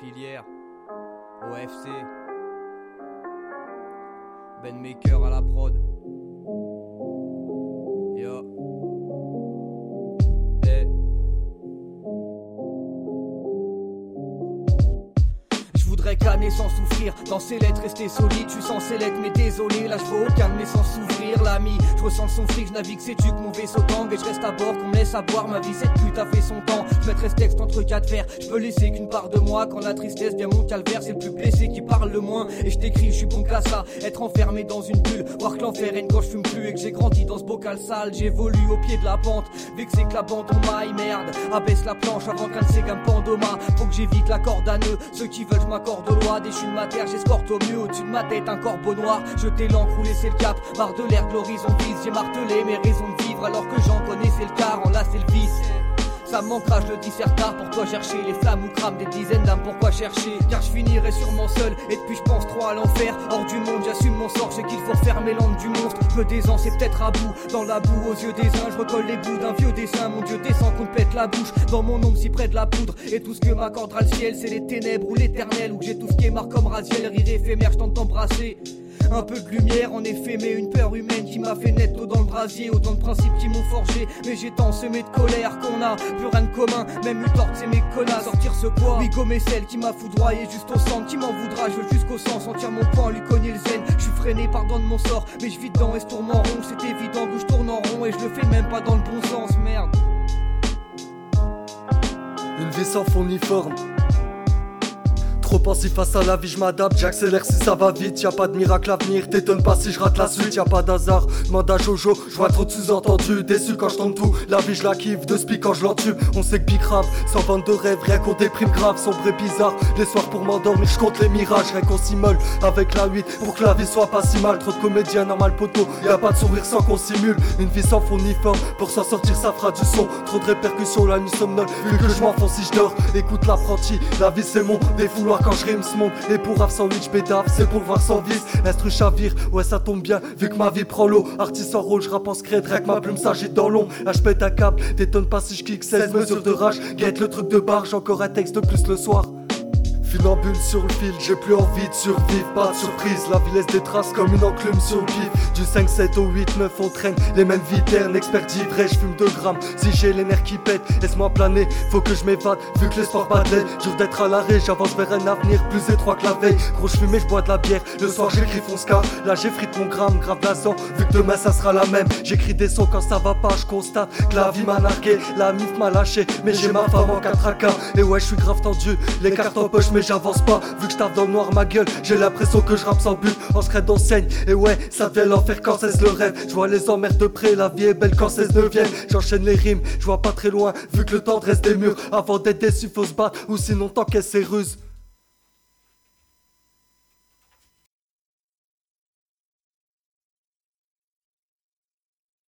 filière. OFC. Ben Maker à la prod. Canner sans souffrir, dans ces lettres rester solide, je suis censé l'être mais désolé, là je vois aucun de mes sens s'ouvrir, l'ami, je ressens son fric, je navigue, sais-tu que mon vaisseau tangue et je reste à bord, qu'on me laisse à boire, ma vie. Cette pute a fait son temps, je mettrai ce texte entre quatre fers, je peux laisser qu'une part de moi, quand la tristesse vient mon calvaire, c'est le plus blessé qui parle le moins, et je t'écris, je suis bon qu'à ça, être enfermé dans une bulle, voir que l'enfer règne quand je fume plus et que j'ai grandi dans ce bocal sale, j'évolue au pied de la pente, vexé que la bande on maille, merde, abaisse la planche avant qu'un de ces gammes pandoma, faut que j'évite la corde à nœud, ceux qui veulent je au loi, déchu de ma terre, j'escorte au mieux au-dessus de ma tête un corbeau noir, jeter l'encre laisser le cap, marre de l'air de l'horizon vise, j'ai martelé mes raisons de vivre alors que j'en connaissais le quart, en là c'est le vice. Ça manquera, je le dis tard, pourquoi chercher les flammes ou crame des dizaines d'âmes, pourquoi chercher? Car je finirai sûrement seul, et depuis je pense trop à l'enfer. Hors du monde, j'assume mon sort, c'est qu'il faut fermer l'angle du monstre Peu ans, c'est peut-être à bout, dans la boue, aux yeux des uns Je recolle les bouts d'un vieux dessin, mon dieu descend qu'on pète la bouche. Dans mon ombre si près de la poudre, et tout ce que m'accordera le ciel C'est les ténèbres ou l'éternel, où j'ai tout ce qui est marre comme Raziel. Rire éphémère, je tente d'embrasser un peu de lumière en effet, mais une peur humaine qui m'a fait naître dans le brasier. Autant de principes qui m'ont forgé, mais j'ai tant semé de colère qu'on a plus rien de commun. Même une torte, c'est mes connards. Sortir ce quoi Oui, gommer celle qui m'a foudroyé juste au centre. Qui m'en voudra, je veux jusqu'au sang, sentir mon poing, lui cogner le zen. Je suis freiné, pardon de mon sort, mais je vis dedans et se tourne en rond. C'est évident que je tourne en rond et je le fais même pas dans le bon sens, merde. Une vie sans fond ni. Trop pensif face à la vie, je m'adapte, j'accélère si ça va vite, y a pas de miracle à venir, t'étonne pas si je rate la suite, y a pas d'hasard, mandat Jojo, je vois trop de sous-entendus, déçu quand je tombe tout, la vie je la kiffe, de spi quand je l'entube, on sait que big grave, sans vendre de rêves, rien qu'on déprime grave, sombre et bizarre, les soirs pour m'endormir, je compte les mirages, rien qu'on s'immole avec la 8, pour que la vie soit pas si mal, trop de comédiens normal poteau, y a pas de sourire sans qu'on simule, une vie sans fond ni forme, pour s'en sortir ça fera du son, trop de répercussions, la nuit somnole, vu que je m'enfonce si je dors, écoute l'apprenti, la vie c'est mon défouloir quand je rime ce monde Et pour Rav sandwich bédave c'est pour voir sans vis L'instru chavire ouais ça tombe bien vu que ma vie prend l'eau. Artiste en rôle je rappe en scred ma plume s'agite dans l'ombre. Là je pète un câble t'étonnes pas si je kick 16 mesures de rage. Guette le truc de barge encore un texte de plus le soir Funambule sur le fil, j'ai plus envie de survivre, pas de surprise, la vie laisse des traces comme une enclume sur le. Du 5, 7 au 8, 9, on traîne les mêmes viternes, expert d'ivresse, je fume 2 grammes. Si j'ai les nerfs qui pètent, laisse-moi planer, faut que je m'évade, vu que l'espoir pas de Dur d'être à l'arrêt, j'avance vers un avenir plus étroit que la veille. Gros, je fume et je bois de la bière, le soir j'écris Fonska, là j'effrite mon gramme, grave sang, vu que demain ça sera la même. J'écris des sons quand ça va pas, je constate que la vie m'a nargué, la mif m'a lâché, mais j'ai ma femme en 4 Et ouais, je suis grave tendu, les cartes en poche, mais j'avance Vu que je dans le noir ma gueule J'ai l'impression que je rappe sans but. En secret d'enseigne. Et ouais ça devient l'enfer quand cesse le rêve. Je vois les emmerdes de près La vie est belle quand cesse viennent J'enchaîne les rimes Je vois pas très loin. Vu que le temps dresse des murs Avant d'être déçu faut se battre Ou sinon tant qu'elle c'est ruse